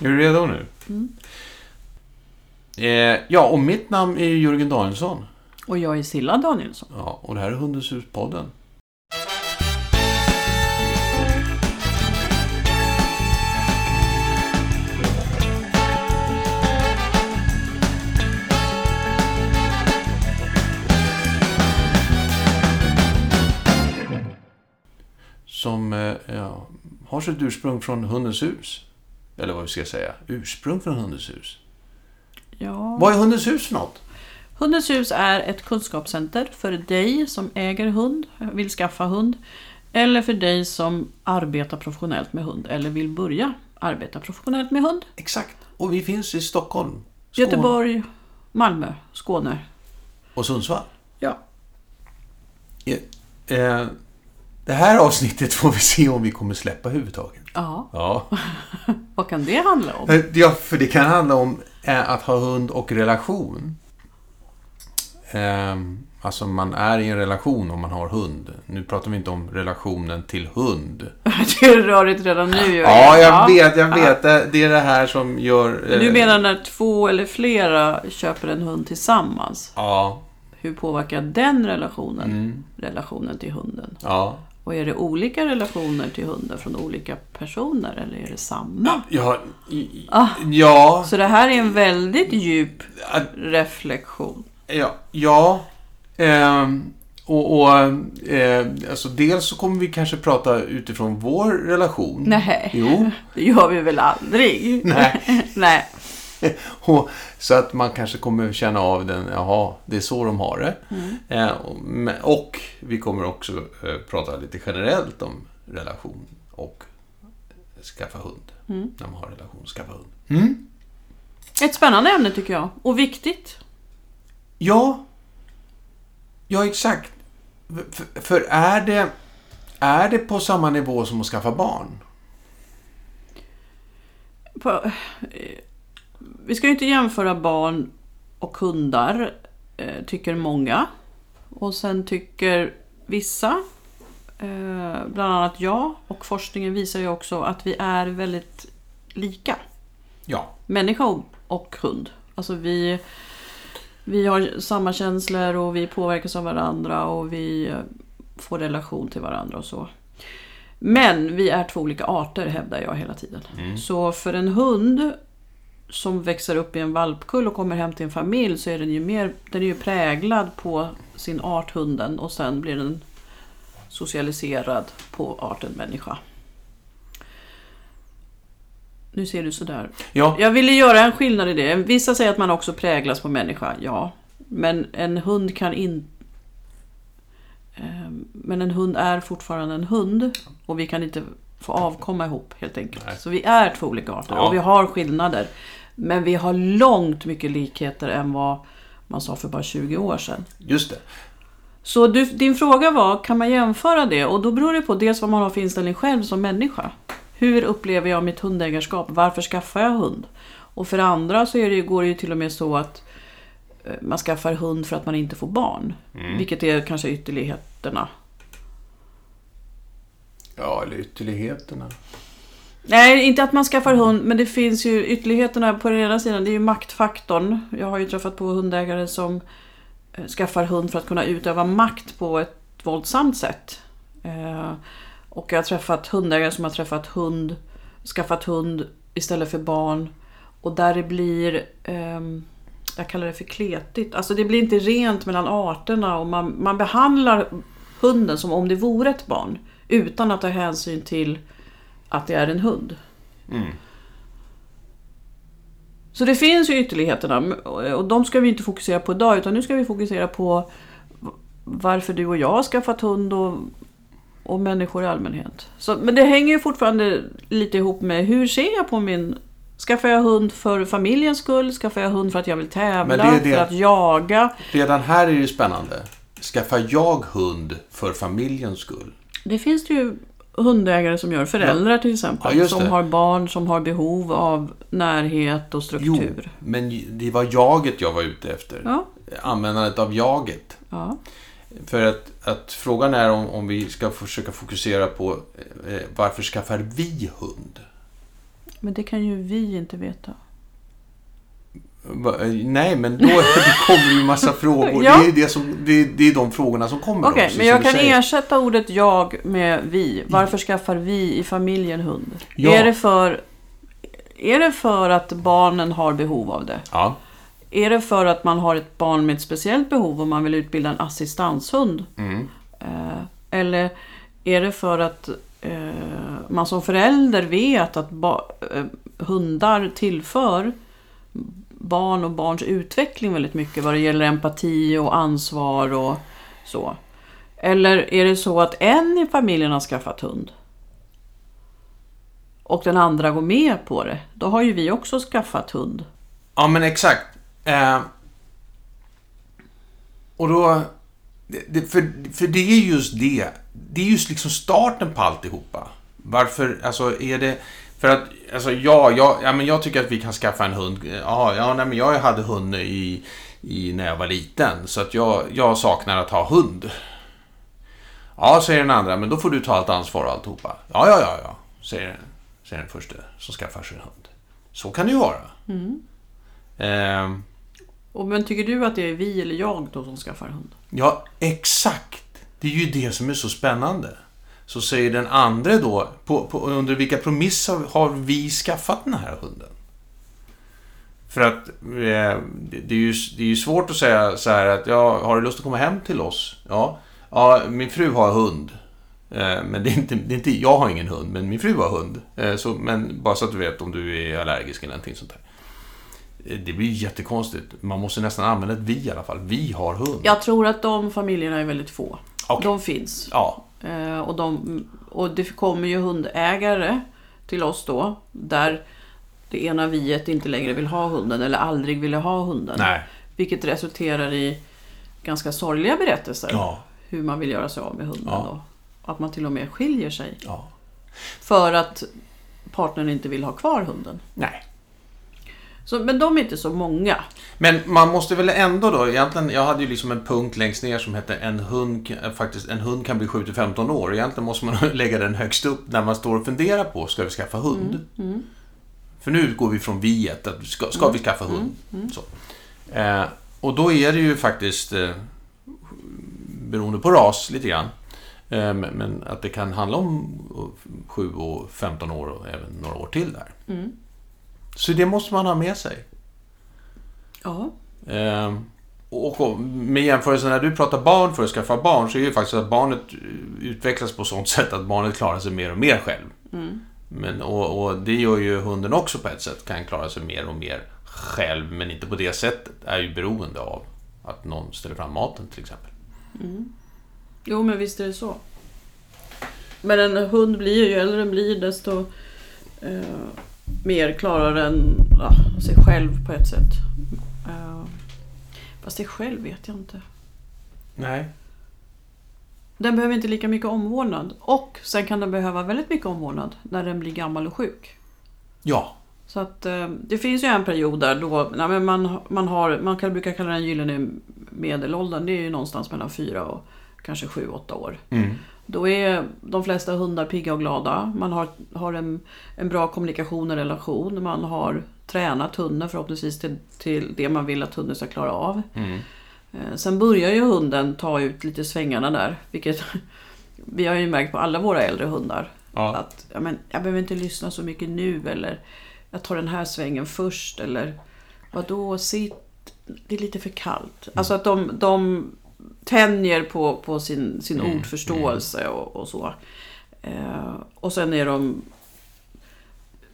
Är du redo nu? Eh, ja, och mitt namn är Jörgen Danielsson. Och jag är Silla Danielsson. Ja, och det här är Hundens hus-podden. Som eh, ja, har sitt ursprung från Hundens hus. Eller vad vi ska säga. Ursprung från Hundens hus. Ja. Vad är Hundens hus för något? Hundens hus är ett kunskapscenter för dig som äger hund, vill skaffa hund. Eller för dig som arbetar professionellt med hund eller vill börja arbeta professionellt med hund. Exakt. Och vi finns i Stockholm, Skåne Göteborg, Malmö, Skåne. och Sundsvall. Ja. Eh, det här avsnittet får vi se om vi kommer släppa överhuvudtaget. Ja, Ja. vad kan det handla om? Eh, ja, för det kan handla om eh, att ha hund och relation. Eh, alltså man är i en relation om man har hund. Nu pratar vi inte om relationen till hund. Det är rörigt redan nu. Ja, jag vet, jag vet. Det, det är det här som gör... Men Du eh, menar när två eller flera köper en hund tillsammans? Ja. Hur påverkar den relationen Mm, relationen till hunden? ja. Och är det olika relationer till hunden från olika personer eller är det samma? Ja. i- Ah. Ja. Så det här är en väldigt djup reflektion. Ja, ja. Ehm, och, och eh, alltså dels så kommer vi kanske prata utifrån vår relation. Nej, Jo. det gör vi väl aldrig? Nej. Nej. Och, så att man kanske kommer känna av den, jaha, det är så de har det. Mm. Eh, och, och vi kommer också eh, prata lite generellt om relation och skaffa hund. Mm. När man har relation och skaffa hund. Mm? Ett spännande ämne tycker jag. Och viktigt. Ja. Ja, exakt. För, för är det... Är det på samma nivå som att skaffa barn? På, eh, vi ska ju inte jämföra barn och hundar, eh, tycker många. Och sen tycker vissa, eh, bland annat jag, och forskningen visar ju också att vi är väldigt lika. Ja. Människa och- hund. Alltså vi, vi har samma känslor och vi påverkas av varandra och vi eh, får relation till varandra och så. Men vi är två olika arter hävdar jag hela tiden. Så för en hund som växer upp i en valpkull och kommer hem till en familj så är den ju, mer, den är ju präglad på sin art hunden och sen blir den socialiserad på arten människa. Nu ser du sådär. Ja. Jag ville göra en skillnad i det. Vissa säger att man också präglas på människa, ja. Men en hund kan inte... Men en hund är fortfarande en hund och vi kan inte få avkomma ihop helt enkelt. Nej. Så vi är två olika arter Ja. och vi har skillnader. Men vi har långt mycket likheter än vad man sa för bara 20 år sedan. Just det. Så du, din fråga var, kan man jämföra det? Och då beror det på dels vad man har för inställning själv som människa. Hur upplever jag mitt hundägarskap? Varför skaffar jag hund? Och för andra så det, går det ju till och med så att eh, man skaffar hund för att man inte får barn. Vilket är kanske ytterligheterna. Ja, eller ytterligheterna. Nej, inte att man skaffar hund, men det finns ju ytterligheterna på den ena sidan. Det är ju maktfaktorn. Jag har ju träffat på hundägare som eh, skaffar hund för att kunna utöva makt på ett våldsamt sätt. Eh, och jag har träffat hundägare som har träffat hund, skaffat hund istället för barn. Och där det blir, ehm, jag kallar det för kletigt. Alltså det blir inte rent mellan arterna och man, man behandlar hunden som om det vore ett barn. Utan att ta hänsyn till att det är en hund. Mm. Så det finns ju ytterligheterna och de ska vi inte fokusera på idag utan nu ska vi fokusera på varför du och jag har skaffat hund och, och människor i allmänhet. Så, men det hänger ju fortfarande lite ihop med hur ser jag på min... Skaffar jag hund för familjens skull? Skaffar jag hund för att jag vill tävla? Det det- För att jaga? Redan här är det spännande. Skaffar jag hund för familjens skull? Det finns det ju hundägare som gör. Föräldrar till exempel. Ja, som det. har barn som har behov av närhet och Jo, struktur. men det var jaget jag var ute efter. Ja, Användandet av jaget. ja. För att, att frågan är om, om vi ska försöka fokusera på eh, varför skaffar vi hund? Men det kan ju vi inte veta. Eh, nej, men då det kommer ju massa frågor. Ja. Det, är det, som, det, är- det är de frågorna som kommer Okej, också, men jag kan säger. ersätta ordet jag med vi. Varför skaffar vi i familjen hund? Ja. Är, det för, är det för att barnen har behov av det? Ja. Är det för att man har ett barn med ett speciellt behov och man vill utbilda en assistanshund? Mm. Eh, eller är det för att eh, man som förälder vet att hundar tillför barn och barns utveckling väldigt mycket vad det gäller empati och ansvar och så? Eller är det så att en i familjen har skaffat hund och den andra går med på det? Då har ju vi också skaffat hund. Ja, men exakt. Eh, och då... Det, för, för det är just det. Det är just liksom starten på alltihopa. Varför, alltså är det... För att, alltså ja, jag, ja men jag tycker att vi kan skaffa en hund. Ja, ja nej, men jag hade hund i, i, när jag var liten. Så att jag, jag saknar att ha hund. Ja, säger den andra, men då får du ta allt ansvar och alltihopa. Ja, ja, ja, ja, säger, säger den första som skaffar sig en hund. Så kan det ju vara. Ehm, Och, men tycker du att det är vi eller jag då som skaffar hund? ja, exakt. Det är ju det som är så spännande. Så säger den andra då, på, på, under vilka premisser har vi skaffat den här hunden? För att eh, det, är ju, det är ju svårt att säga så här att, ja, har du lust att komma hem till oss? Ja, ja min fru har hund. Eh, men det är, inte, det är inte, jag har ingen hund, men min fru har hund. Eh, så, men bara så att du vet om du är allergisk eller någonting sånt där. Det blir jättekonstigt. Man måste nästan använda ett vi i alla fall. Vi har hund. Jag tror att de familjerna är väldigt få. Okej. De finns. Ja, och, de, och det kommer ju hundägare till oss då, där det ena viet inte längre vill ha hunden eller aldrig ville ha hunden. nej. Vilket resulterar i ganska sorgliga berättelser. Ja, Hur man vill göra sig av med hunden. Ja. Och att man till och med skiljer sig. ja. För att partnern inte vill ha kvar hunden. Nej. Så, men de är inte så många. Men man måste väl ändå då, egentligen, jag hade ju liksom en punkt längst ner som hette en hund, eh, faktiskt, en hund kan bli 7-15 år. Egentligen måste man lägga den högst upp när man står och funderar på, ska vi skaffa hund? För nu utgår vi från viet, att ska, ska vi skaffa hund? Så. Eh, och då är det ju faktiskt, eh, beroende på ras lite grann, eh, men, men att det kan handla om 7 och 15 år och även några år till där. Mm. Så det måste man ha med sig. Ja. Ehm, och med jämförelse när du pratar barn för att skaffa barn så är det ju faktiskt att barnet utvecklas på sånt sätt att barnet klarar sig mer och mer själv. Men, och, och det gör ju hunden också på ett sätt, kan klara sig mer och mer själv, men inte på det sättet. Är ju beroende av att någon ställer fram maten till exempel. Jo, men visst är det så. Men en hund blir ju äldre den blir desto eh, mer klarar den ja, sig själv på ett sätt. Eh, fast sig själv vet jag inte. Nej. Den behöver inte lika mycket omvårdnad. Och sen kan den behöva väldigt mycket omvårdnad när den blir gammal och sjuk. Ja. Så att eh, det finns ju en period där då nej, men man, man har, man kan brukar kalla den gyllene medelåldern. Det är ju någonstans mellan fyra och kanske sju, åtta år. Mm. Då är de flesta hundar pigga och glada. Man har, har en, en bra kommunikation och relation. Man har tränat hunden förhoppningsvis till, till det man vill att hunden ska klara av. Mm. Eh, Sen börjar ju hunden ta ut lite svängarna där. Vilket vi har ju märkt på alla våra äldre hundar. Ja. Att ja, men, jag behöver inte lyssna så mycket nu eller jag tar den här svängen först eller vadå, sitt, det är lite för kallt. Alltså att de, de tänjer på, på sin, sin Mm, ordförståelse och, och så. Eh, och sen är de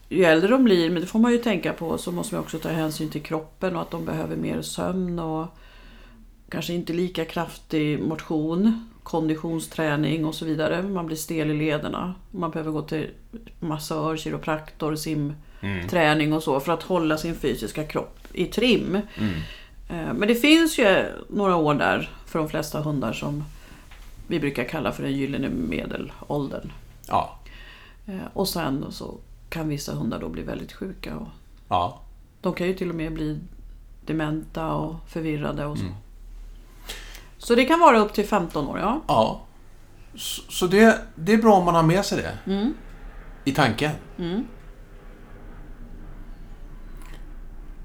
ju äldre de blir, men det får man ju tänka på, så måste man också ta hänsyn till kroppen och att de behöver mer sömn och kanske inte lika kraftig motion, konditionsträning och så vidare. Man blir stel i lederna. Man behöver gå till massör, kiropraktor, simträning och så för att hålla sin fysiska kropp i trim. Mm. Eh, Men det finns ju några år där för de flesta hundar som vi brukar kalla för den gyllene medelåldern. Ja. Eh, Och sen så kan vissa hundar då bli väldigt sjuka. Och Ja. de kan ju till och med bli dementa och förvirrade och så. Mm. Så det kan vara upp till 15 år, ja. Ja. Så, så det, det är bra om man har med sig det Mm. i tanken. Mm.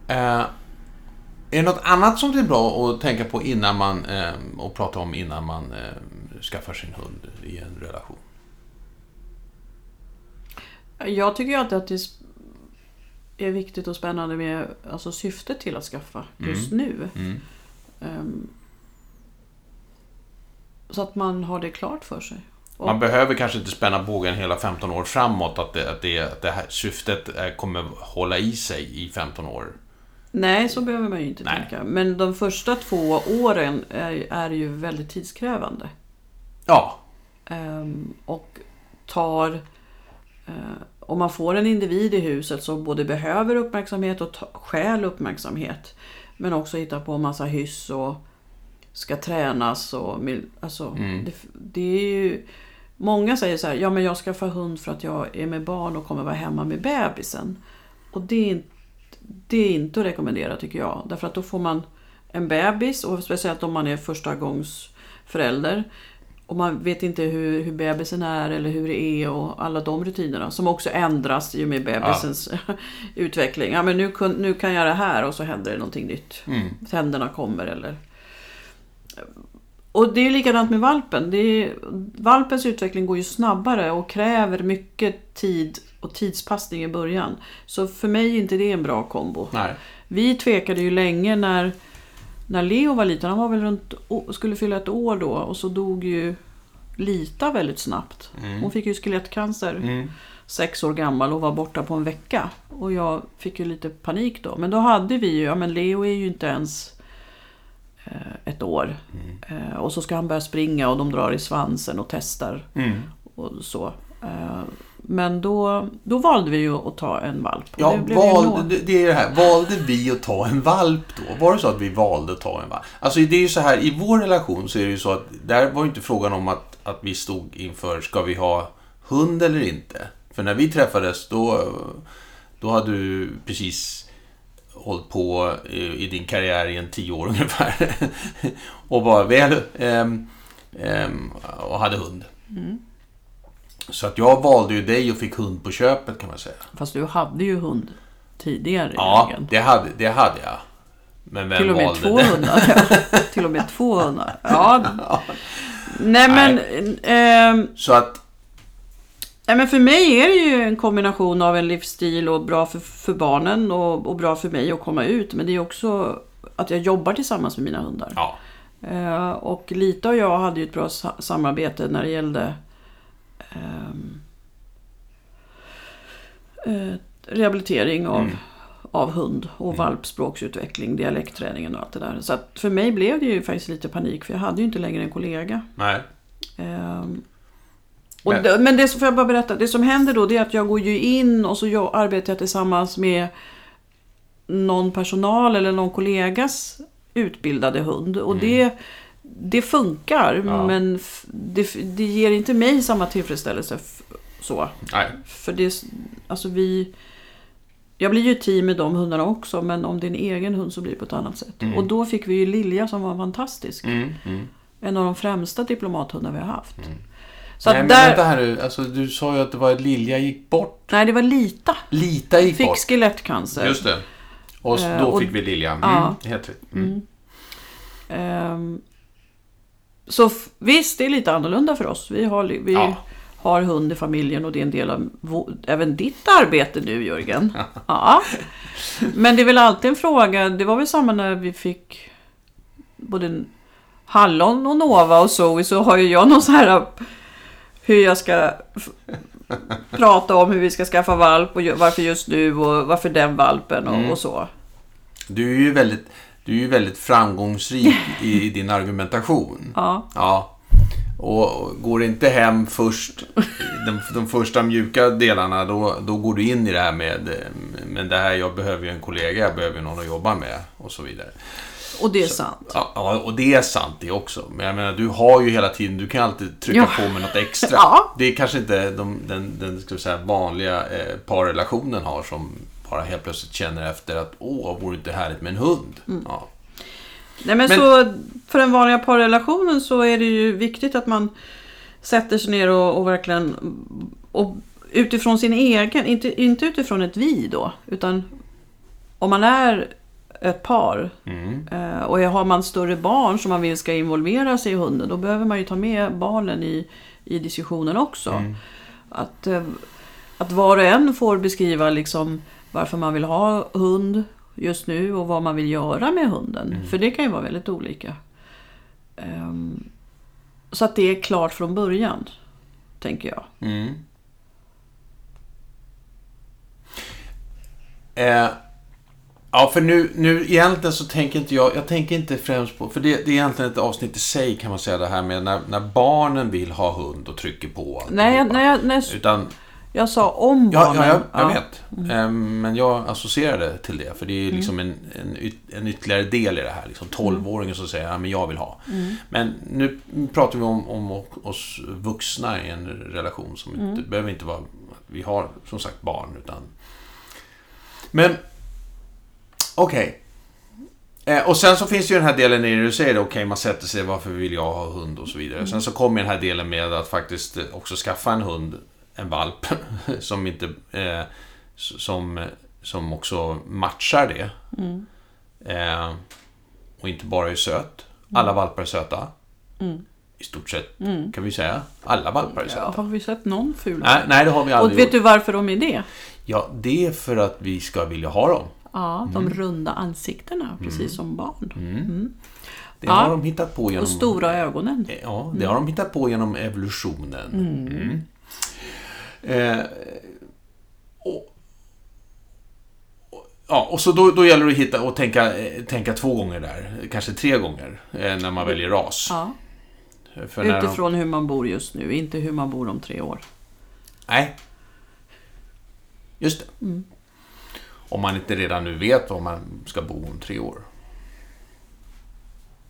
Eh, är det något annat som det är bra att tänka på innan man, eh, och prata om innan man eh, skaffar sin hund i en relation? Jag tycker ju alltid att det är viktigt och spännande med alltså, syftet till att skaffa just nu. Mm. Ehm, så att man har det klart för sig. Och, Man behöver kanske inte spänna bågen hela 15 år framåt, att det, att det, att det här syftet eh, kommer hålla i sig i 15 år. Nej, så behöver man ju inte Nej. tänka. Men de första två åren är, är ju väldigt tidskrävande. Ja, Ehm, och tar... eh, om man får en individ i huset som både behöver uppmärksamhet och stjäl uppmärksamhet. Men också hittar på en massa hyss och ska tränas. Och, alltså, Mm. det, det är ju, många säger så här, ja men jag ska få hund för att jag är med barn och kommer vara hemma med bebisen. Och det är, inte, det är inte att rekommendera tycker jag. Därför att då får man en bebis och speciellt om man är första gångs förälder. Och man vet inte hur, hur bebisen är eller hur det är och alla de rutinerna som också ändras i och med bebisens utveckling. Ja men nu, nu kan jag det här och så händer det någonting nytt. mm. Tänderna kommer eller... Och det är likadant med valpen. Är, valpens utveckling går ju snabbare och kräver mycket tid och tidspassning i början. Så för mig är inte det en bra kombo. nej. Vi tvekade ju länge när, när Leo var liten. Han var väl runt, skulle fylla ett år då och så dog ju Lita väldigt snabbt. Hon fick ju skelettcancer Mm. sex år gammal och var borta på en vecka. Och jag fick ju lite panik då. Men då hade vi ju, ja men Leo är ju inte ens eh, ett år. Eh, och så ska han börja springa och de drar i svansen och testar Mm. och så. Eh, men då, då valde vi ju att ta en valp. Ja, det ju valde, nå- det, det är det här. Valde vi att ta en valp då? Var det så att vi valde att ta en valp? Alltså det är ju så här, i vår relation så är det ju så att där var ju inte frågan om att, att vi stod inför, ska vi ha hund eller inte? För när vi träffades då, då hade du precis hållit på i, i din karriär i en tio år ungefär. och var väl ehm, ehm, och hade hund. Mm. Så att jag valde ju dig och fick hund på köpet kan man säga. Fast du hade ju hund tidigare Ja, det hade, det hade jag. Men vem Till och med valde två det? hundar. Ja, till och med två hundar. Ja. Nej men... ehm, Så att, Nej, men för mig är det ju en kombination av en livsstil och bra för, för barnen och, och bra för mig att komma ut. Men det är också att jag jobbar tillsammans med mina hundar. ja. Eh, och Lita och jag hade ju ett bra sa- samarbete när det gällde eh, rehabilitering av, Mm. av hund och valpspråksutveckling, dialektträningen och allt det där. Så att för mig blev det ju faktiskt lite panik för jag hade ju inte längre en kollega. Nej. Ehm, och Men- men, men det som får jag bara berätta, det som händer då det är att jag går ju in och så jag arbetar jag tillsammans med någon personal eller någon kollegas utbildade hund. Och det, det funkar Mm. Ja. men det, det ger inte mig samma tillfredsställelse. Så. Nej. För det, alltså vi... Jag blir ju team med de hundarna också men om det är en egen hund så blir det på ett annat sätt. Mm. Och då fick vi ju Lilja som var fantastisk. Mm, mm. En av de främsta diplomathundar vi har haft. Så Nej, men där... vänta här nu. Alltså, du sa ju att det var Lilja gick bort. Nej, det var Lita. Lita gick Fick bort. skelettcancer. Just det. Och Eh, då och- fick vi Lilja. Mm, Ja. Helt rätt. Så visst, det är lite annorlunda för oss. Vi har, vi Ja. har hund i familjen och det är en del av även ditt arbete nu Jörgen. ja. Men det är väl alltid en fråga. Det var väl samma när vi fick både Hallon och Nova och Zoe så har ju jag någon så här hur jag ska prata om hur vi ska skaffa valp och varför just nu och varför den valpen och, Mm. och så. Du är ju väldigt, du är ju väldigt framgångsrik i, i din argumentation. Ja. Ja. Och går det inte hem först, de, de första mjuka delarna, då, då går du in i det här med, men det här, jag behöver ju en kollega, jag behöver någon att jobba med och så vidare. Och det är sant. Ja, och det är sant det också. Men jag menar, du har ju hela tiden, du kan alltid trycka Ja. på med något extra. Ja. Det är kanske inte de, den, den ska säga, vanliga eh, parrelationen har som bara helt plötsligt känner efter att åh, vore det inte härligt med en hund? Mm. Ja. Nej, men, Men- så för den vanliga parrelationen så är det ju viktigt att man sätter sig ner och, och verkligen och utifrån sin egen, inte, inte utifrån ett vi då, utan om man är ett par Mm. eh, och har man större barn som man vill ska involvera sig i hunden, då behöver man ju ta med barnen i, i diskussionen också. Mm. Att, eh, att var och en får beskriva liksom varför man vill ha hund just nu och vad man vill göra med hunden. Mm. För det kan ju vara väldigt olika. Ehm, så att det är klart från början, tänker jag. Mm. Eh, ja, för nu, nu egentligen så tänker inte jag, jag tänker inte främst på, för det, det är egentligen ett avsnitt i sig kan man säga det här med när, när barnen vill ha hund och trycker på. Nej, nej, nej, Utan, jag sa om ja, barnen. ja, jag, jag Ja. vet. Eh, men jag associerade till det, för det Mm. är liksom en, en, yt, en ytterligare del i det här. Liksom 12-åringen som säger ja, men jag vill ha. Mm. Men nu pratar vi om, om oss vuxna i en relation som Mm. inte, det behöver inte vara att vi har som sagt barn utan Men Okej eh, Och sen så finns det ju den här delen i det du säger okej man sätter sig varför vill jag ha hund och så vidare. Mm. Sen så kommer den här delen med att faktiskt också skaffa en hund En valp som inte eh, som, som också matchar det. Mm. Eh, och inte bara är söt. Alla valpar är söta. Mm. I stort sett Mm. kan vi säga. Alla valpar är Ja, söta. har vi sett någon ful? Nej, nej, det har vi Och aldrig vet gjort. du varför de är det? Ja, det är för att vi ska vilja ha dem. Ja, de runda ansiktena, precis som barn. Mm. Det Ja. har de hittat på genom... Och stora ögonen. Ja, det har de hittat på genom evolutionen. Eh, och, och, ja, och så då, då gäller det att hitta och tänka, eh, tänka två gånger där. Kanske tre gånger eh, när man väljer ras. Ja, när de, utifrån hur man bor just nu, inte hur man bor om tre år. Nej. Just det. Mm. Om man inte redan nu vet var man ska bo om tre år.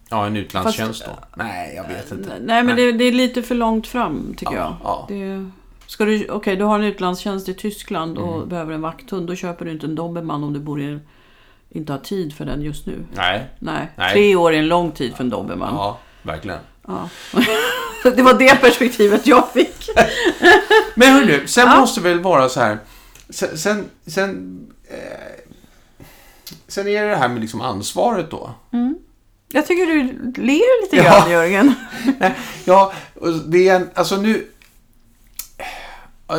Ja, en utlandstjänst då? Nej, jag vet inte. Nej, men det, det är lite för långt fram tycker Ja, jag. ja. Det, ska du, okej, du har en utlandstjänst i Tyskland och Mm. behöver en vakthund. Då köper du inte en dobermann om du bor i, inte har tid för den just nu. Nej. Nej, Nej. tre år är en lång tid för en dobermann. Ja, verkligen. Ja. det var det perspektivet jag fick. Men hörru, sen Ja. måste väl vara så här. Sen, sen, sen, eh, sen är det det här med liksom ansvaret då. Jag tycker du ler lite Ja. grann Jörgen. Nej, ja, det är en, alltså nu...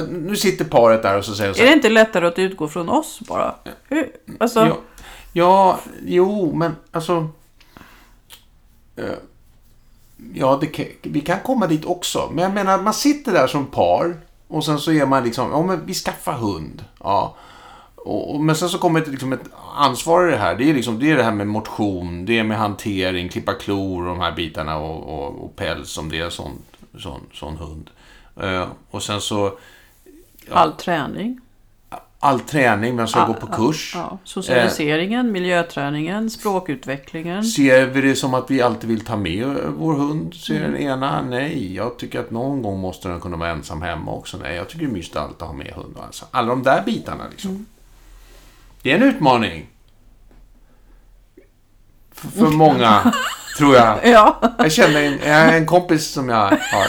Nu sitter paret där och så säger så Är här, det inte lättare att utgå från oss bara? Hur? Alltså, Ja, ja, jo, men alltså... eh, Ja, det, vi kan komma dit också. Men jag menar, man sitter där som par och sen så är man liksom, ja men vi skaffar hund. Ja. Och, och, men sen så kommer det liksom ett ansvar i det här. Det är, liksom, det är det här med motion, det är med hantering, klippa klor och de här bitarna och, och, och päls om det är sån, sån, sån hund. Eh, och sen så all träning. all träning, vem ska Ja, gå på kurs. Ja, socialiseringen, miljöträningen, språkutvecklingen. Ser vi det som att vi alltid vill ta med vår hund? Ser den ena? Nej, jag tycker att någon gång måste den kunna vara ensam hemma också. Nej, jag tycker det är mysigt att alltid ha med hund. Alltså, alla de där bitarna liksom. Det är en utmaning. F- för många, tror jag. Ja, Jag känner en, en kompis som jag har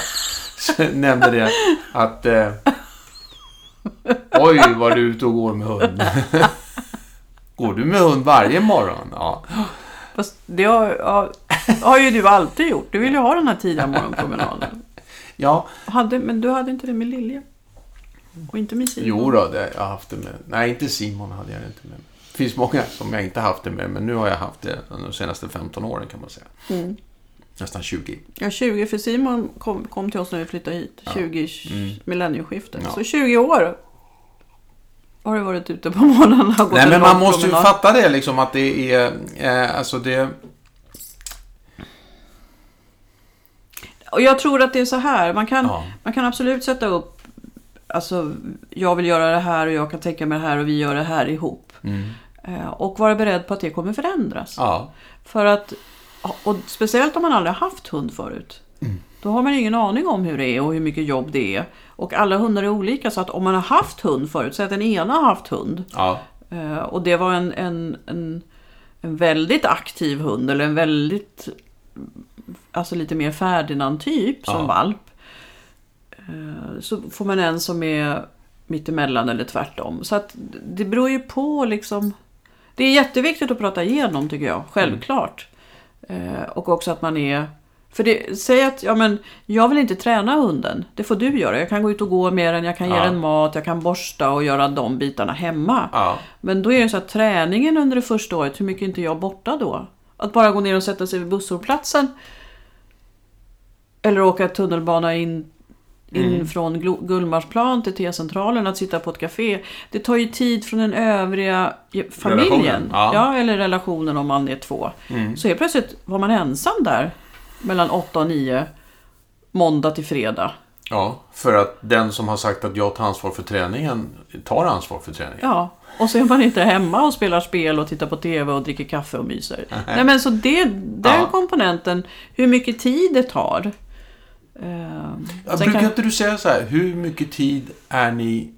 nämnde det att eh, Oj, vad du är ute och går med hund. Går du med hund varje morgon? Ja. fast det har, har, har ju du alltid gjort. Du vill ju ha den här tidiga morgonpromenaden. Ja, Hade, men du hade inte det med Lilja? Och inte med Simon? jo då, det, jag har haft det med. Nej, inte Simon hade jag inte med. Det finns många som jag inte haft det med, men nu har jag haft det de senaste 15 åren kan man säga. Mm. Nästan 20. Ja, 20, för Simon kom, kom till oss när vi flyttade hit. 20, Mm. millennieskiftet. Ja. Så 20 år har du varit ute på morgnarna och gått Nej, en men man måste ju promenad. fatta det liksom att det är, eh, alltså det... Och jag tror att det är så här. Man kan, Ja. man kan absolut sätta upp Alltså, jag vill göra det här och jag kan tänka mig det här och vi gör det här ihop. Mm. Eh, Och vara beredd på att det kommer förändras. Ja. För att, och speciellt om man aldrig har haft hund förut. Då har man ingen aning om hur det är och hur mycket jobb det är. Och alla hundar är olika så att om man har haft hund förut, så att den ena har haft hund. Ja. eh, Och det var en, en, en, en väldigt aktiv hund eller en väldigt, alltså lite mer Ferdinand-typ som Ja. valp. Eh, Så får man en som är mittemellan eller tvärtom. Så att det beror ju på liksom Det är jätteviktigt att prata igenom tycker jag, självklart. Eh, och också att man är... För det, säg att ja, men, jag vill inte träna hunden. Det får du göra. Jag kan gå ut och gå med den, jag kan ge Ja. den mat, jag kan borsta och göra de bitarna hemma. Ja. Men då är det så att träningen under det första året, hur mycket är inte jag borta då? Att bara gå ner och sätta sig vid busshållplatsen. Eller åka tunnelbana in Mm. från Gullmarsplan till T-centralen, att sitta på ett café. Det tar ju tid från den övriga familjen. Relationen, ja. eller relationen om man är två. Mm. Så helt plötsligt var man ensam där mellan 8 och 9. Måndag till fredag. ja, för att den som har sagt att jag tar ansvar för träningen tar ansvar för träningen. Ja, och så är man inte hemma och spelar spel och tittar på TV och dricker kaffe och myser. Nej men så det, den Ja. komponenten, hur mycket tid det tar. Eh, Ja, brukar kan- inte du säga så här, hur mycket tid är ni,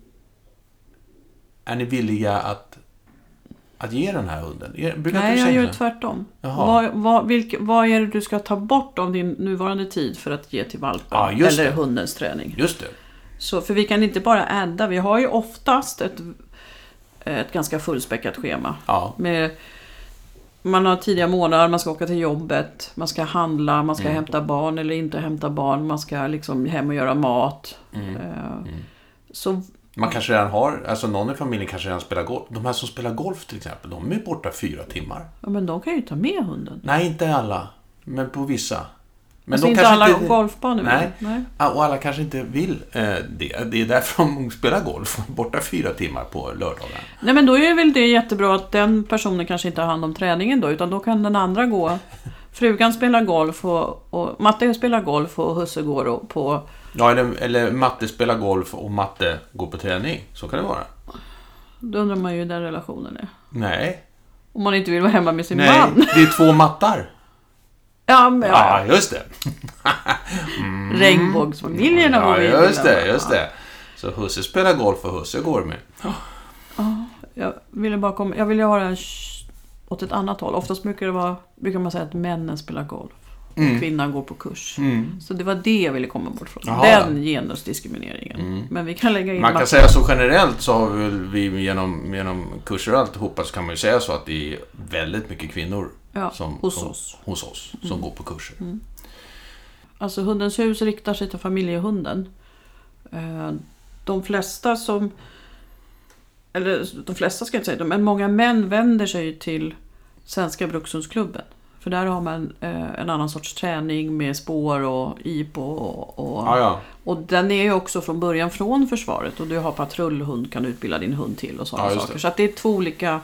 är ni villiga att, att ge den här hunden? Brukar Nej, jag gör så? tvärtom. Vad, vad, vilk, vad är det du ska ta bort av din nuvarande tid för att ge till valpen? Just eller det. hundens träning? Just det. Så, för vi kan inte bara adda, vi har ju oftast ett, ett ganska fullspäckat schema. Ja. Med, man har tidiga månader, man ska åka till jobbet, man ska handla, man ska Mm. hämta barn eller inte hämta barn, man ska liksom hem och göra mat. Mm. Eh, Så Man kanske redan har, alltså någon i familjen kanske redan spelar golf. De här som spelar golf till exempel, de är borta fyra timmar. ja, men de kan ju ta med hunden. Nej, inte alla. Men på vissa. Men alltså inte alla inte... golfbanor. Nej. Nej. Och alla kanske inte vill eh, det. Det är därför de spelar golf. Borta fyra timmar på lördagar. Nej men då är väl det jättebra att den personen kanske inte har hand om träningen då utan då kan den andra gå. Frugan spelar golf och, och Matte spelar golf och husse går och på... Ja, eller, eller matte spelar golf och matte går på träning. Så kan det vara. Då undrar man ju hur den relationen är. Nej. Om man inte vill vara hemma med sin Nej, man. det är två mattar. Ja, men, ja. Ja, just det. Regnbågsfamiljerna Ja, var vi just det, just det. Så husse spelar golf och husse går med. Jag ville bara komma, jag ville ha sh- åt ett annat håll. Oftast brukar det vara, brukar man säga att männen spelar golf. Och Mm. kvinnan går på kurs. Mm. Så det var det jag ville komma bort från. Jaha. Den genusdiskrimineringen. Mm. Men vi kan lägga in Man kan säga så generellt så har vi, vi genom, genom kurser och alltihopa så kan man ju säga så att det är väldigt mycket kvinnor ja, som, hos som, oss. hos oss som går på kurser. Alltså Hundens hus riktar sig till familjehunden. Eh, De flesta som... Eller de flesta ska jag inte säga, men många män vänder sig till Svenska Brukshundsklubben. För där har man eh, en annan sorts träning med spår och IPO och, och, Ja, ja. och den är ju också från början från försvaret och du har patrullhund kan du utbilda din hund till och sådana just saker. det. Så att det är två olika...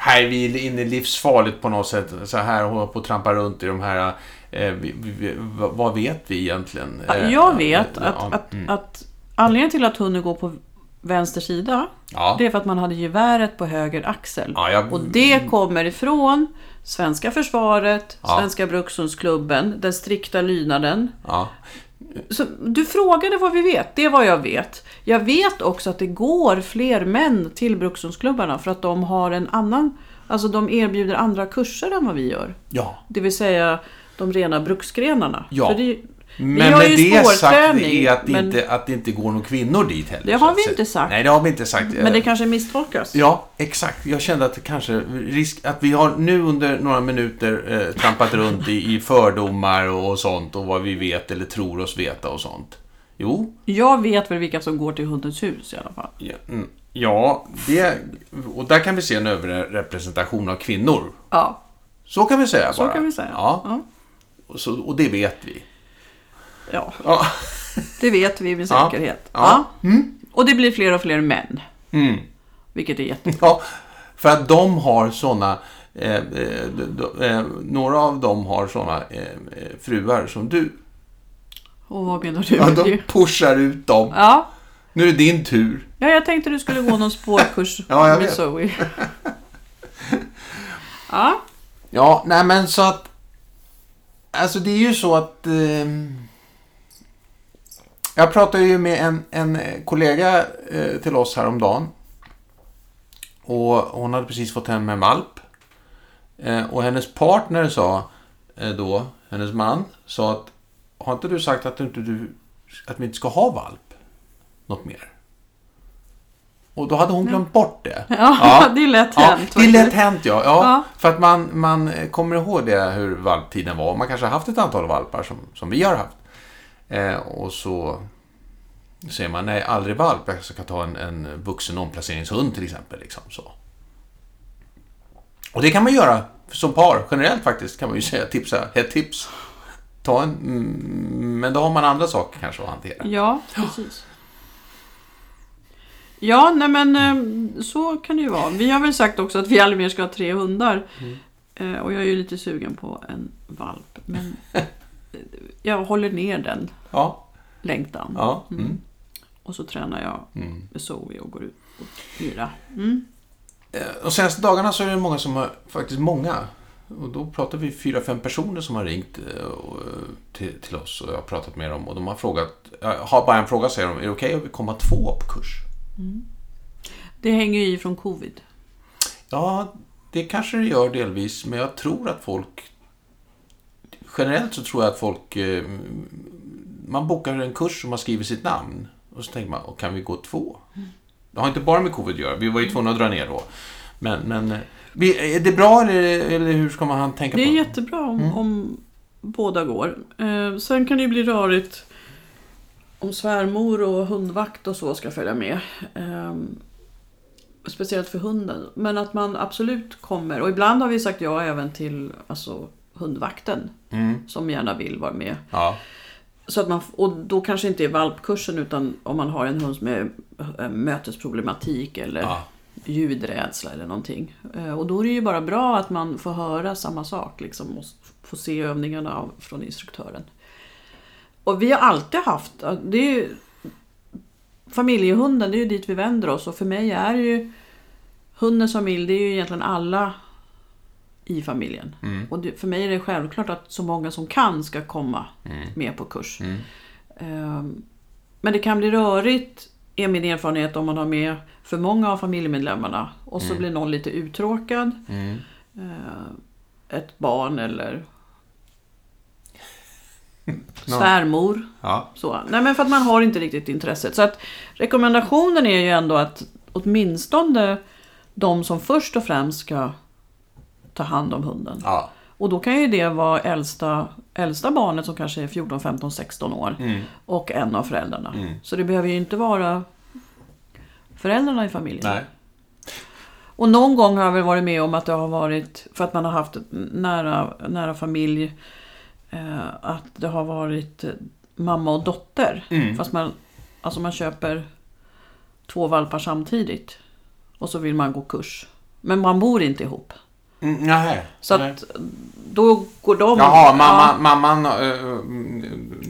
Här är vi inne livsfarligt på något sätt. Så här hålla på och trampa runt i de här... Eh, vi, vi, vad vet vi egentligen? Eh, Jag vet ja, att, att, mm. att anledningen till att hunden går på vänster sida Ja, Det är för att man hade geväret på höger axel. ja, jag, Och det kommer ifrån Svenska försvaret. Svenska Brukshundsklubben, den strikta lydnaden. Så du frågade vad vi vet, det är vad jag vet. Jag vet också att det går fler män till Brukshundsklubbarna för att de har en annan, alltså de erbjuder andra kurser än vad vi gör. ja. Det vill säga de rena bruksgrenarna. Ja. För det, Men med det sagt är att det, men- inte, att det inte går några kvinnor dit heller. Det har så vi inte sagt. Nej, det har vi inte sagt. men det kanske misstolkas. Ja, exakt. Jag kände att det kanske risk att vi har nu under några minuter eh, trampat runt i, i fördomar och, och sånt och vad vi vet eller tror oss veta och sånt. Jo, Jag vet väl vilka som går till Hundens hus i alla fall. ja, mm, ja det, och där kan vi se en överrepresentation av kvinnor. Ja, Så kan vi säga så bara. kan vi säga. Ja, Ja. och, så, och det vet vi. Ja, Ja. det vet vi med säkerhet. Ja. Mm. Och det blir fler och fler män. Mm. Vilket är jätte... Ja, för att de har såna eh, eh, eh, några av dem har såna eh, eh, fruar som du. Och vad menar du Ja, de pushar ut dem. Ja. Nu är det din tur. ja, jag tänkte du skulle gå någon spårkurs Ja, jag med vet. Zoe. ja, Ja, nej men så att... Alltså det är ju så att... Eh, jag pratade ju med en, en kollega eh, till oss häromdagen. Och hon hade precis fått hem en valp. Eh, och hennes partner sa eh, då, hennes man, sa att har inte du sagt att, du inte, du, att vi inte ska ha valp något mer? Och då hade hon glömt bort det. Ja, det är lätt Ja, hänt. det är lätt hänt ja. ja, Ja. För att man, man kommer ihåg det, hur valptiden var. Man kanske har haft ett antal valpar som, som vi har haft. Eh, och så säger man, nej, aldrig valp. Jag ska ta en, en vuxen omplaceringshund till exempel. Liksom, så. Och det kan man göra som par, generellt faktiskt, kan man ju säga. Tipsa, ett tips. Ta en, mm, men då har man andra saker kanske att hantera. Ja, precis. Ja, nej men eh, så kan det ju vara. Vi har väl sagt också att vi aldrig mer ska ha tre hundar. Mm. Eh, Och jag är ju lite sugen på en valp. Men jag håller ner den Ja, längtan. ja. Mm. Och så tränar jag Mm. med Zoe och går ut och yra. Mm. Eh, De senaste dagarna så är det många som har, faktiskt många, och då pratar vi fyra, fem personer som har ringt eh, eh, till, till oss och jag har pratat med dem och de har frågat, jag har bara en fråga säger de, är det okej om vi kommer två på kurs? Det hänger ju i från covid. Ja, det kanske det gör delvis, men jag tror att folk, generellt så tror jag att folk, eh, man bokar en kurs och man skriver sitt namn och så tänker man, och kan vi gå två? Det har inte bara med covid att göra, vi var ju tvungna att dra ner då. Men, men eh, är det bra eller, eller hur ska man tänka Det på är det? jättebra om, Mm. om båda går. Eh, sen kan det ju bli rörigt om svärmor och hundvakt och så ska följa med. Eh, speciellt för hunden. Men att man absolut kommer. Och ibland har vi sagt ja även till alltså, hundvakten Mm, som gärna vill vara med. ja. Så att man, och då kanske inte är valpkursen utan om man har en hund med eh, mötesproblematik eller Ja. ljudrädsla eller någonting. Eh, Och då är det ju bara bra att man får höra samma sak liksom, och få se övningarna av, från instruktören. Och vi har alltid haft, det är ju, familjehunden, det är ju dit vi vänder oss och för mig är ju hundens familj, det är ju egentligen alla i familjen. Mm. Och det, för mig är det självklart att så många som kan ska komma Mm. med på kurs. Mm. Ehm, Men det kan bli rörigt, är min erfarenhet, om man har med för många av familjemedlemmarna. Och så blir någon lite uttråkad. Mm. eh, Ett barn eller svärmor. Ja. Så. Nej men för att man har inte riktigt intresset. Så att rekommendationen är ju ändå att åtminstone de som först och främst ska ta hand om hunden. Ja. Och då kan ju det vara äldsta, äldsta barnet som kanske är 14, 15, 16 år. Mm. Och en av föräldrarna. Mm. Så det behöver ju inte vara föräldrarna i familjen. Nej. Och någon gång har jag väl varit med om att det har varit, för att man har haft nära, nära familj, eh, att det har varit eh, mamma och dotter. Mm. Fast man, alltså man köper två valpar samtidigt. Och så vill man gå kurs. Men man bor inte ihop. Mm, nej. Så nej. att då går de... Jaha, mamma, Ja, mamman... äh, mm,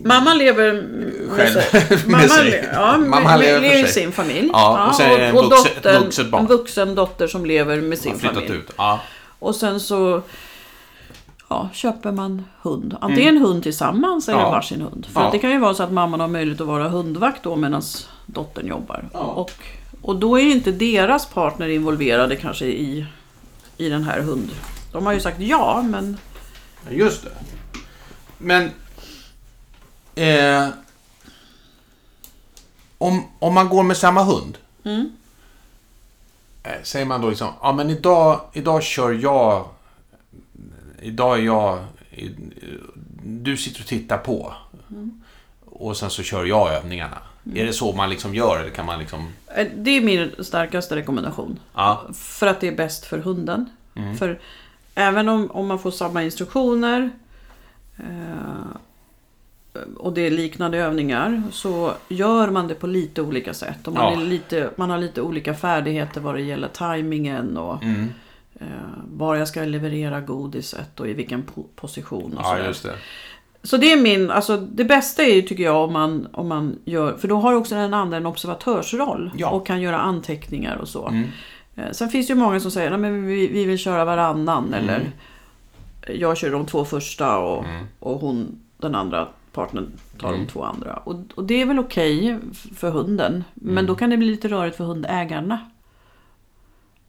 mamman lever Själv. sig. Med Mamma, sig. le- ja, Mamma med- lever lever i sin familj. Ja, och är det en vuxen- ett vuxet barn. En vuxen dotter som lever med sin familj. ut. Ja. Och sen så ja, köper man hund. Antingen hund tillsammans eller Mm. Ja. varsin hund. För Ja. det kan ju vara så att mamman har möjlighet att vara hundvakt då medan dottern jobbar. Ja. Och, och då är inte deras partner involverade kanske i, i den här hund. De har ju sagt ja, men Just det. Men... Eh, om, om man går med samma hund. Mm. Eh, säger man då liksom, ja men idag, idag kör jag... Idag är jag... Du sitter och tittar på. Och sen så kör jag övningarna. Är det så man liksom gör eller kan man liksom... eh, det är min starkaste rekommendation. Ja. För att det är bäst för hunden. Mm. För även om, om man får samma instruktioner eh, och det är liknande övningar så gör man det på lite olika sätt. Och man, Ja. är lite, man har lite olika färdigheter vad det gäller tajmingen och Mm. eh, var jag ska leverera godiset och i vilken po- position och Ja, sådär. Så det är min, alltså det bästa är ju tycker jag om man, om man gör, för då har också den andra en observatörsroll Ja. och kan göra anteckningar och så. Mm. Eh, Sen finns det ju många som säger att vi, vi vill köra varannan eller jag kör de två första och, Mm. och hon, den andra partnern tar Mm. de två andra. Och, och det är väl okej f- för hunden. Men Mm. då kan det bli lite rörigt för hundägarna.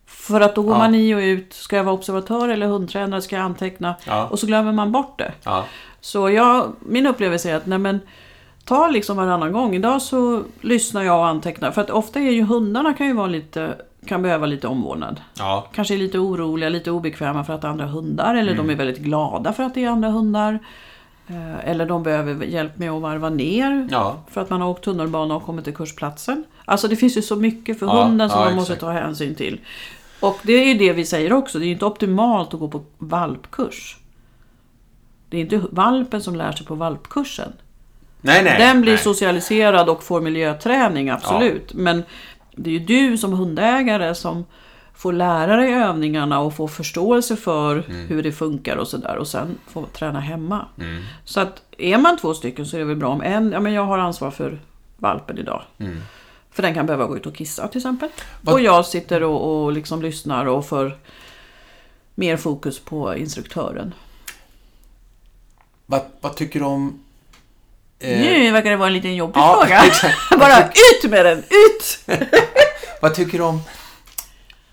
För att då går Ja. man i och ut. Ska jag vara observatör eller hundtränare? Ska jag anteckna? Ja. Och så glömmer man bort det. Så jag, min upplevelse är att nej men, ta liksom varannan gång. Idag så lyssnar jag och antecknar. För att ofta är ju hundarna kan ju vara lite, kan behöva lite omvårdnad. Ja. Kanske är lite oroliga, lite obekväma för att det är andra hundar. Eller de är väldigt glada för att det är andra hundar. Eh, Eller de behöver hjälp med att varva ner. Ja. För att man har åkt tunnelbana och kommit till kursplatsen. Alltså det finns ju så mycket för Ja, hunden som man måste ta hänsyn till. Och det är ju det vi säger också. Det är ju inte optimalt att gå på valpkurs. Det är inte valpen som lär sig på valpkursen. Nej, nej. Den blir nej. socialiserad och får miljöträning, absolut. Men det är ju du som hundägare som får lära dig övningarna och få förståelse för Mm. hur det funkar och sådär. Och sen få träna hemma. Mm. Så att är man två stycken så är det väl bra om en, ja men jag har ansvar för valpen idag. Mm. För den kan behöva gå ut och kissa till exempel. Vad- Och jag sitter och, och liksom lyssnar och får mer fokus på instruktören. Vad, vad tycker du om... eh, Nu verkar det vara en liten jobbig Ja, fråga. Bara ut med den, ut! Vad tycker du om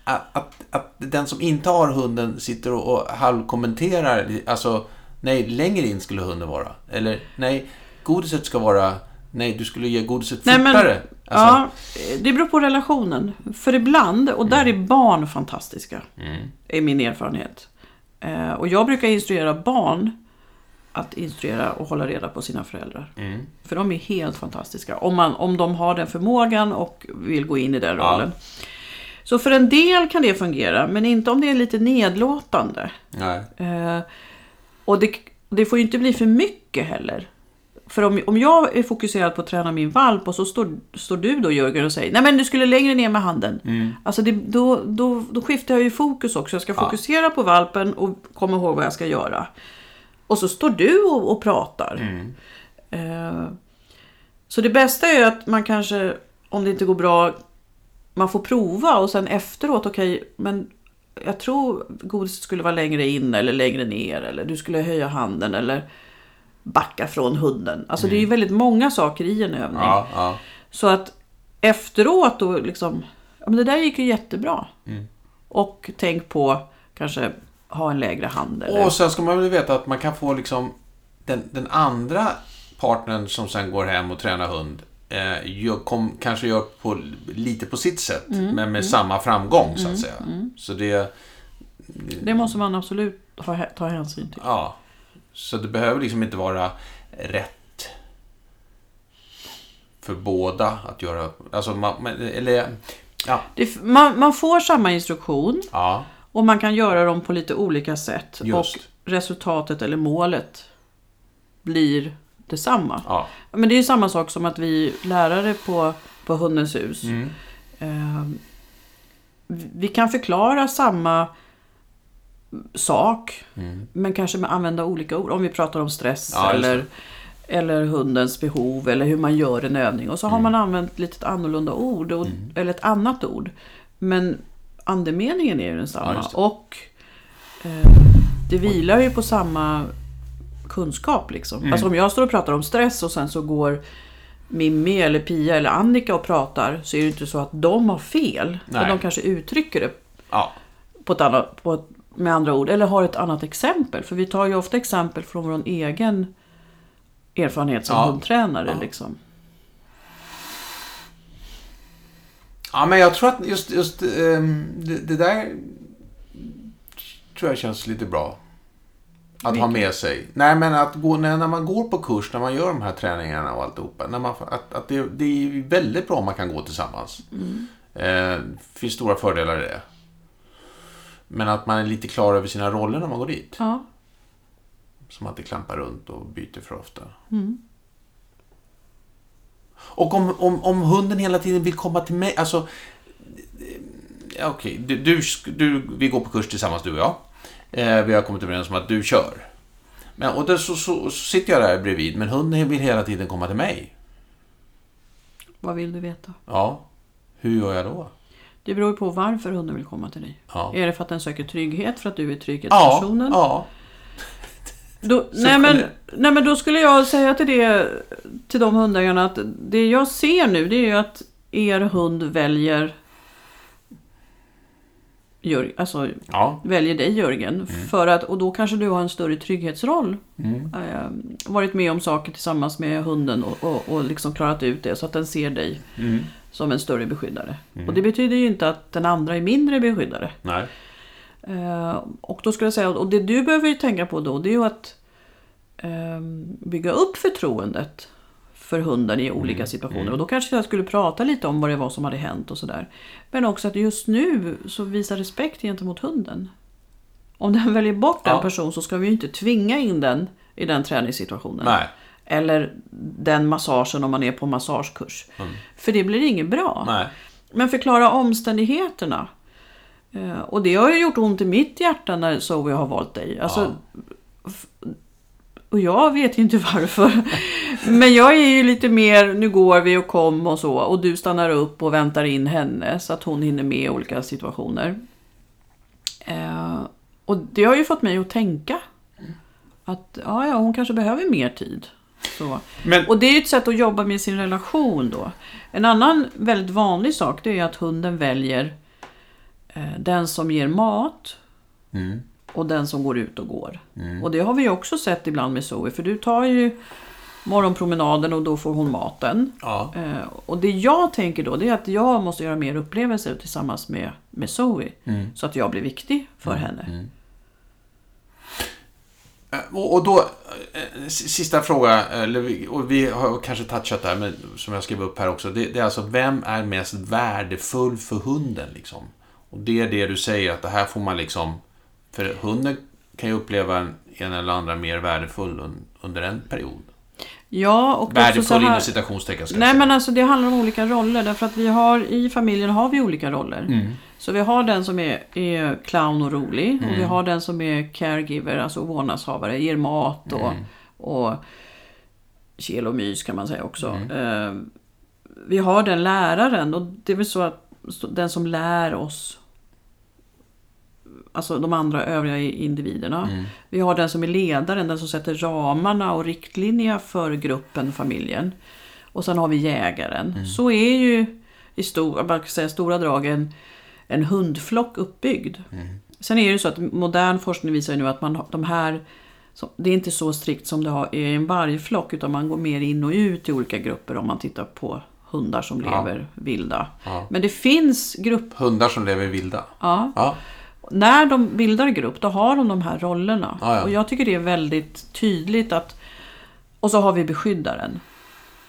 att, att, att den som inte har hunden sitter och, och halvkommenterar, alltså nej, längre in skulle hunden vara. Eller nej, godiset ska vara, nej, du skulle ge godiset Nej, men- fortare. alltså, Ja, det beror på relationen. För ibland, och där är barn fantastiska, mm, är min erfarenhet. Eh, och jag brukar instruera barn att instruera och hålla reda på sina föräldrar. mm, För de är helt fantastiska. Om, man, om de har den förmågan och vill gå in i den Ja. rollen. Så för en del kan det fungera, men inte om det är lite nedlåtande. nej, Eh, och det, det får ju inte bli för mycket heller. För om, om jag är fokuserad på att träna min valp och så står, står du då Jörgen och säger Nej men du skulle längre ner med handen. mm, Alltså det, då, då, då skiftar jag ju fokus också. Jag ska Ja. fokusera på valpen och komma ihåg vad jag ska göra. Och så står du och, och pratar. mm, Eh, så det bästa är ju att man kanske, om det inte går bra, man får prova och sen efteråt, okej, men jag tror godiset skulle vara längre in eller längre ner eller du skulle höja handen eller backa från hunden. Alltså det är ju väldigt många saker i en övning. ja, ja, Så att efteråt då liksom, ja men det där gick ju jättebra. Mm. Och tänk på kanske ha en lägre hand eller... Och sen ska man väl veta att man kan få liksom den, den andra partnern som sen går hem och tränar hund eh, gör, kom, kanske gör på, lite på sitt sätt, men med samma framgång så att säga. Så det, Det måste man absolut ha, ta hänsyn till. ja. Så det behöver liksom inte vara rätt för båda att göra, alltså man, eller, ja, Det, man, man får samma instruktion ja, och man kan göra dem på lite olika sätt. Just. Och resultatet eller målet blir detsamma. ja, Men det är ju samma sak som att vi lärare på, på Hundens hus. mm, Eh, vi kan förklara samma sak. mm, Men kanske med använda olika ord. Om vi pratar om stress Ja, eller, eller hundens behov eller hur man gör en övning. Och så har Mm. man använt lite annorlunda ord. Och, Eller ett annat ord. Men andemeningen är ju Ja, densamma. det. och eh, det vilar ju på samma kunskap. Liksom. Mm. Alltså om jag står och pratar om stress och sen så går Mimmi eller Pia eller Annika och pratar så är det inte så att de har fel. Men de kanske uttrycker det ja, på ett annat, på ett, med andra ord, eller har ett annat exempel. För vi tar ju ofta exempel från vår egen erfarenhet som Ja. hundtränare. Ja. Liksom. Ja, men jag tror att just, just ehm, det, det där tror jag känns lite bra. Att ha med sig. Nej, men att gå, när, när man går på kurs, när man gör de här träningarna och alltihopa. När man, att, att det, det är väldigt bra om man kan gå tillsammans. Eh, det finns stora fördelar i det. Men att man är lite klar över sina roller när man går dit. Ja. Som att det klampar runt och byter för ofta. Mm. Och om, om, om hunden hela tiden vill komma till mig, alltså... ja, Okej, du, du, du, vi går på kurs tillsammans du och jag. Eh, vi har kommit överens om att du kör. Men, och då så, så, så sitter jag där bredvid, men hunden vill hela tiden komma till mig. Vad vill du veta? Ja, hur gör jag då? Det beror på varför hunden vill komma till dig. Ja, Är det för att den söker trygghet, för att du är ja, trygghetspersonen? ja. Då, nej, men, nej men då skulle jag säga till, det, till de hundägarna att det jag ser nu det är ju att er hund väljer Jörg, alltså, Ja. väljer dig Jörgen. För att, och då kanske du har en större trygghetsroll. Mm. Eh, varit med om saker tillsammans med hunden och, och, och liksom klarat ut det så att den ser dig Mm. som en större beskyddare. Och det betyder ju inte att den andra är mindre beskyddare. Nej. Eh, och då skulle jag säga, och det du behöver ju tänka på då, det är ju att eh, bygga upp förtroendet för hunden i olika situationer. Och då kanske jag skulle prata lite om vad det var som hade hänt och sådär. Men också att just nu så visa respekt gentemot hunden. Om den väljer bort en Ja. person så ska vi ju inte tvinga in den i den träningssituationen. Nej. Eller den massagen om man är på massagekurs. För det blir inget bra. Nej. Men förklara omständigheterna. Eh, Och det har ju gjort ont i mitt hjärta när Zoe har valt dig. Alltså, f- och jag vet ju inte varför. Men jag är ju lite mer, nu går vi och kom och så. Och du stannar upp och väntar in henne så att hon hinner med i olika situationer. Eh, och det har ju fått mig att tänka. Att ja, ja, hon kanske behöver mer tid. Så. Men, Och det är ju ett sätt att jobba med sin relation då. En annan väldigt vanlig sak det är att hunden väljer den som ger mat mm. och den som går ut och går. Och det har vi också sett ibland med Zoe, för du tar ju morgonpromenaden och då får hon maten. Ja. Eh, och det jag tänker då det är att jag måste göra mer upplevelser tillsammans med, med Zoe. Mm. Så att jag blir viktig för henne. Eh, Och, då, eh, sista fråga, och vi har kanske touchat det här, men som jag skrev upp här också. Det, det är alltså, vem är mest värdefull för hunden? Liksom? Och det är det du säger, att det här får man liksom... För hunden kan ju uppleva en, en eller andra mer värdefull un, under en period. Ja, och också så Värdefull här- inom citationstecken, Nej men alltså det handlar om olika roller därför att vi har i familjen har vi olika roller. Mm. Så vi har den som är, är clown och rolig och vi Mm. har den som är caregiver, alltså vårdnadshavare, ger mat och, Mm. och kel och mys kan man säga också. Mm. Eh, vi har den läraren och det är väl så att den som lär oss Alltså de andra övriga individerna. Mm. Vi har den som är ledaren, den som sätter ramarna och riktlinjerna för gruppen, familjen. Och sen har vi jägaren. Mm. Så är ju i stor, säga, stora drag en, en hundflock uppbyggd. Mm. Sen är det ju så att modern forskning visar nu att man, de här det är inte så strikt som det är i en vargflock utan man går mer in och ut i olika grupper om man tittar på hundar som Ja. lever vilda. Ja. Men det finns grupper, Hundar som lever vilda. ja, Ja. när de bildar grupp då har de de här rollerna. Och jag tycker det är väldigt tydligt att... Och så har vi beskyddaren.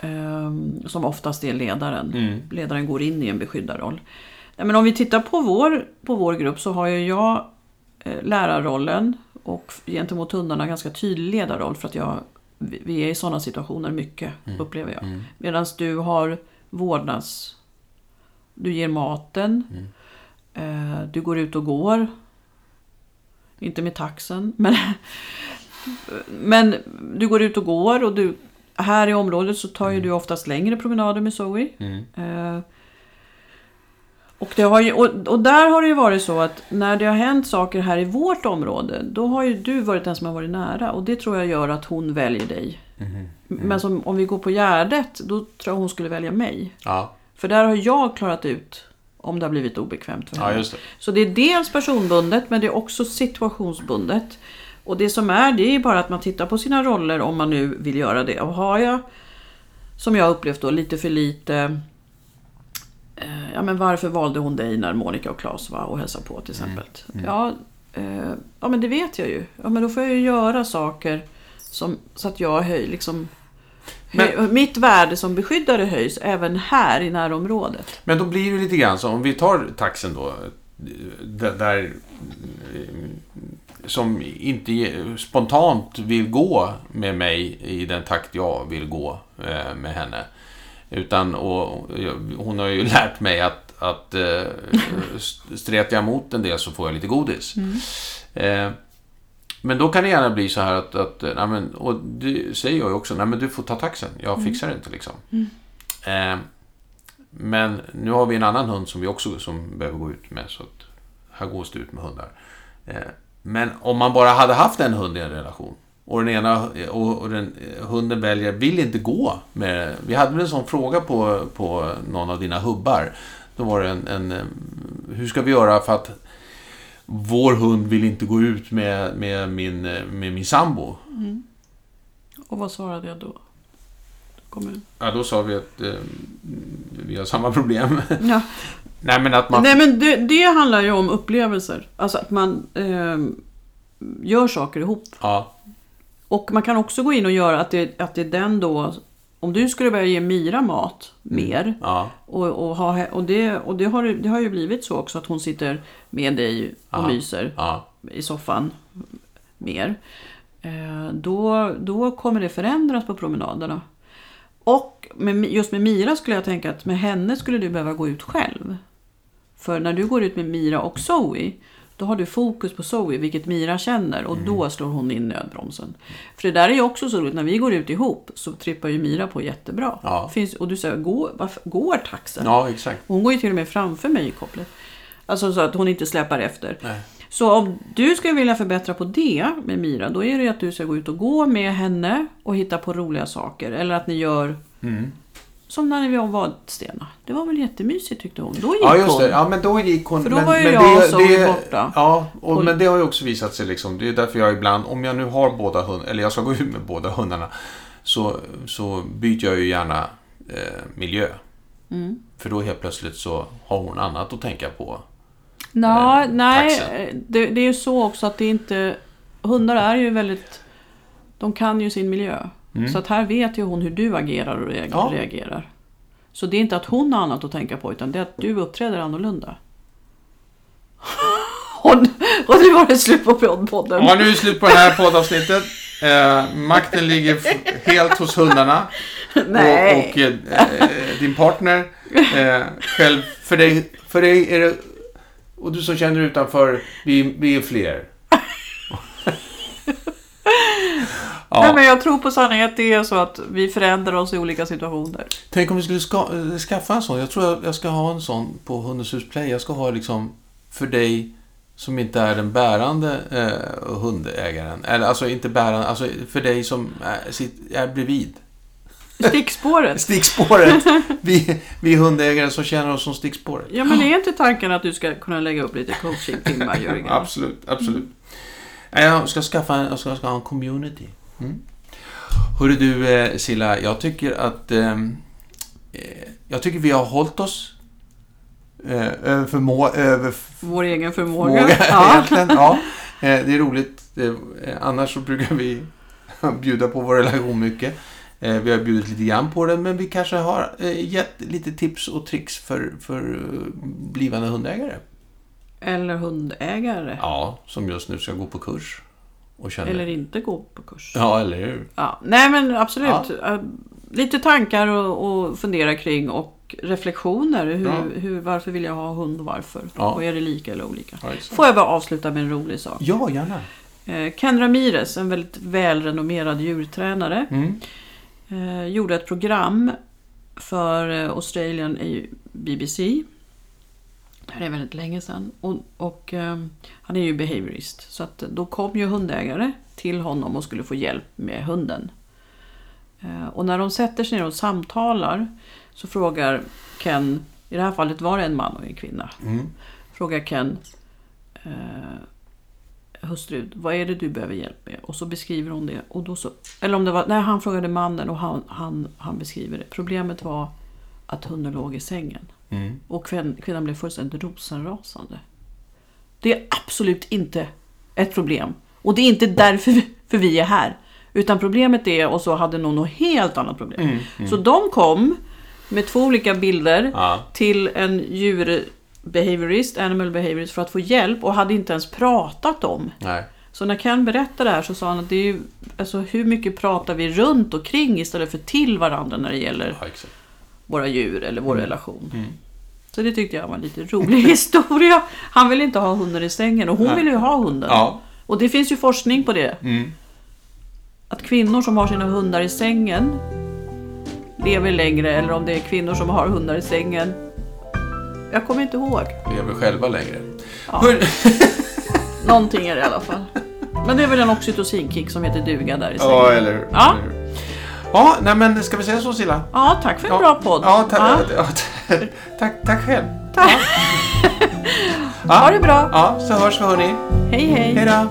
ehm, som oftast är ledaren. Mm. Ledaren går in i en beskyddarroll. Men om vi tittar på vår, på vår grupp så har ju jag eh, lärarrollen och gentemot hundarna ganska tydlig ledarroll för att jag, vi är i sådana situationer mycket, upplever jag. Mm. Medan du har vårdnads... Du ger maten. Eh, du går ut och går. Inte med taxen, men... men du går ut och går och du... Här i området så tar ju du oftast längre promenader med Zoe. Mm. Eh, och, det har ju, och, och där har det ju varit så att när det har hänt saker här i vårt område, då har ju du varit den som har varit nära. Och det tror jag gör att hon väljer dig. Mhm. Men som, om vi går på Gärdet, då tror jag hon skulle välja mig. Ja. För där har jag klarat ut om det har blivit obekvämt för ja, henne. just det. Så det är dels personbundet, men det är också situationsbundet. Och det som är, det är bara att man tittar på sina roller om man nu vill göra det. Och har jag, som jag upplevt då, lite för lite... Eh, ja, men varför valde hon dig när Monica och Claes var och hälsade på till exempel? Ja, eh, ja, men det vet jag ju. Ja, men då får jag ju göra saker som, så att jag höj, liksom... Höj, mitt värde som beskyddare höjs även här i närområdet. Men då blir det lite grann så, om vi tar taxen då. Där, där som inte spontant vill gå med mig i den takt jag vill gå eh, med henne. Utan, och, hon har ju lärt mig att, att eh, stretar jag emot en del så får jag lite godis. Eh, men då kan det gärna bli så här att, att nej men, och det säger jag ju också, nej men du får ta taxen, jag fixar det inte liksom. Eh, men nu har vi en annan hund som vi också som behöver gå ut med, så att här gås det ut med hundar. Eh, men om man bara hade haft en hund i en relation och den ena och, och den, hunden väljer, vill inte gå med Vi hade väl en sån fråga på, på någon av dina hubbar. Då var det en, en eh, hur ska vi göra för att vår hund vill inte gå ut med, med, min, med min sambo. Och vad svarade jag då? Kommun. Ja, då sa vi att eh, vi har samma problem. Ja. Nej, men att man... Nej men det, det handlar ju om upplevelser. Alltså att man eh, gör saker ihop. Ja, Och man kan också gå in och göra att det, att det är den då... Om du skulle börja ge Mira mat mer. ja, Och, och, ha, och, det, och det, har, det har ju blivit så också att hon sitter med dig och Ja. myser ja. i soffan mer. Eh, då, då kommer det förändras på promenaderna. Och med, just med Mira skulle jag tänka att med henne skulle du behöva gå ut själv. För när du går ut med Mira och Zoe, då har du fokus på Zoe, vilket Mira känner. Och då slår hon in nödbromsen. För det där är ju också så roligt, när vi går ut ihop så trippar ju Mira på jättebra. Ja. Finns, och du säger, går, varför, går taxen? ja exakt. Hon går ju till och med framför mig i kopplet. Alltså så att hon inte släpar efter. Nej. Så om du skulle vilja förbättra på det med Mira, då är det ju att du ska gå ut och gå med henne och hitta på roliga saker. Eller att ni gör Mm. Som när vi var Vadstena. Det var väl jättemysigt tyckte hon. Då gick Ja, just hon. det. Ja, men då gick hon... För då men, var ju men jag det, Zoe det, borta. Ja, och, Och- men det har ju också visat sig liksom. Det är därför jag ibland, om jag nu har båda hundarna, eller jag ska gå ut med båda hundarna, så, så byter jag ju gärna eh, miljö. Mm. För då helt plötsligt så har hon annat att tänka på. Nå, Eh, nej, det, det är ju så också att det inte... Hundar är ju väldigt... De kan ju sin miljö. Mm. Så att här vet ju hon hur du agerar och reagerar. Ja. Så det är inte att hon har annat att tänka på utan det är att du uppträder annorlunda. och, och nu var det slut på podden. Ja, nu är det slut på det här poddavsnittet. Eh, makten ligger helt hos hundarna. Nej. Och, och eh, din partner. Eh, själv, för dig, för dig är det... Och du som känner utanför, vi, vi är fler. Nej, ja. men jag tror på sanningen att det är så att vi förändrar oss i olika situationer. Tänk om vi skulle ska, skaffa en sån. Jag tror jag, jag ska ha en sån på Hundens hus Play. Jag ska ha liksom för dig som inte är den bärande eh, hundägaren. Eller alltså inte bärande, alltså för dig som är, sitt, är bredvid. Stickspåret. Stickspåret. Vi, vi hundägare som känner oss som stickspåret. Ja, men är inte tanken att du ska kunna lägga upp lite coaching-timmar, Jörgen? Absolut, absolut. Nej, Jag ska skaffa en, jag ska, ska ha en community. Mm. Hörru du eh, Silla, jag tycker att ehm, eh, jag tycker vi har hållit oss eh, över förmå, över Vår egen förmåga. förmåga Ja. egentligen. Ja, eh, det är roligt. Annars så brukar vi bjuda på vår relation mycket. Vi har bjudit lite grann på den, men vi kanske har gett lite tips och tricks för, för blivande hundägare. Eller hundägare. Ja, som just nu ska gå på kurs. Känner... Eller inte gå på kurs. Ja, eller hur? Ja, nej men absolut. Ja. Lite tankar och, och fundera kring och reflektioner. Hur, Ja. hur, varför vill jag ha hund och varför? Ja. Och är det lika eller olika? Får jag bara avsluta med en rolig sak. Ja, gärna. Eh, Ken Ramirez, en väldigt välrenommerad djurtränare, Mm. eh, gjorde ett program för eh, Australian i BBC. Det är väldigt länge sedan. Och, och eh, han är ju behaviorist. Så att då kom ju hundägare till honom och skulle få hjälp med hunden. Eh, och när de sätter sig ner och samtalar så frågar Ken, i det här fallet var det en man och en kvinna, Mm. frågar Ken eh, hustru, vad är det du behöver hjälp med? Och så beskriver hon det. Och då så, eller om det var, nej han frågade mannen och han, han, han beskriver det. Problemet var att hunden låg i sängen. Mm. Och kvinn, kvinnan blev fullständigt rosenrasande. Det är absolut inte ett problem. Och det är inte därför för vi är här. Utan problemet är, och så hade någon något helt annat problem. Mm. Så de kom med två olika bilder Ja. till en djurbehaviorist, animal behaviorist, för att få hjälp och hade inte ens pratat om. Nej. Så när Ken berättade det här så sa han att det är ju, alltså hur mycket pratar vi runt och kring istället för till varandra när det gäller Ja. Våra djur eller vår relation. Mm. Så det tyckte jag var en lite rolig historia. Han vill inte ha hunden i sängen och hon Nej. vill ju ha hunden. Ja. Och det finns ju forskning på det. Mm. Att kvinnor som har sina hundar i sängen lever längre eller om det är kvinnor som har hundar i sängen. Jag kommer inte ihåg. Lever själva längre. Ja. Någonting är det i alla fall. Men det är väl en oxytocinkick som heter duga där i sängen. Ja, eller hur? Ja. Eller hur? Ja, nej men ska vi säga så Silla? Ja, tack för en Ja. bra podd. Ja, ta- Ja. ja, tack, tack själv. Tack. Ha det bra. Ja, så hörs vi hörni. Hej hej. Hej då.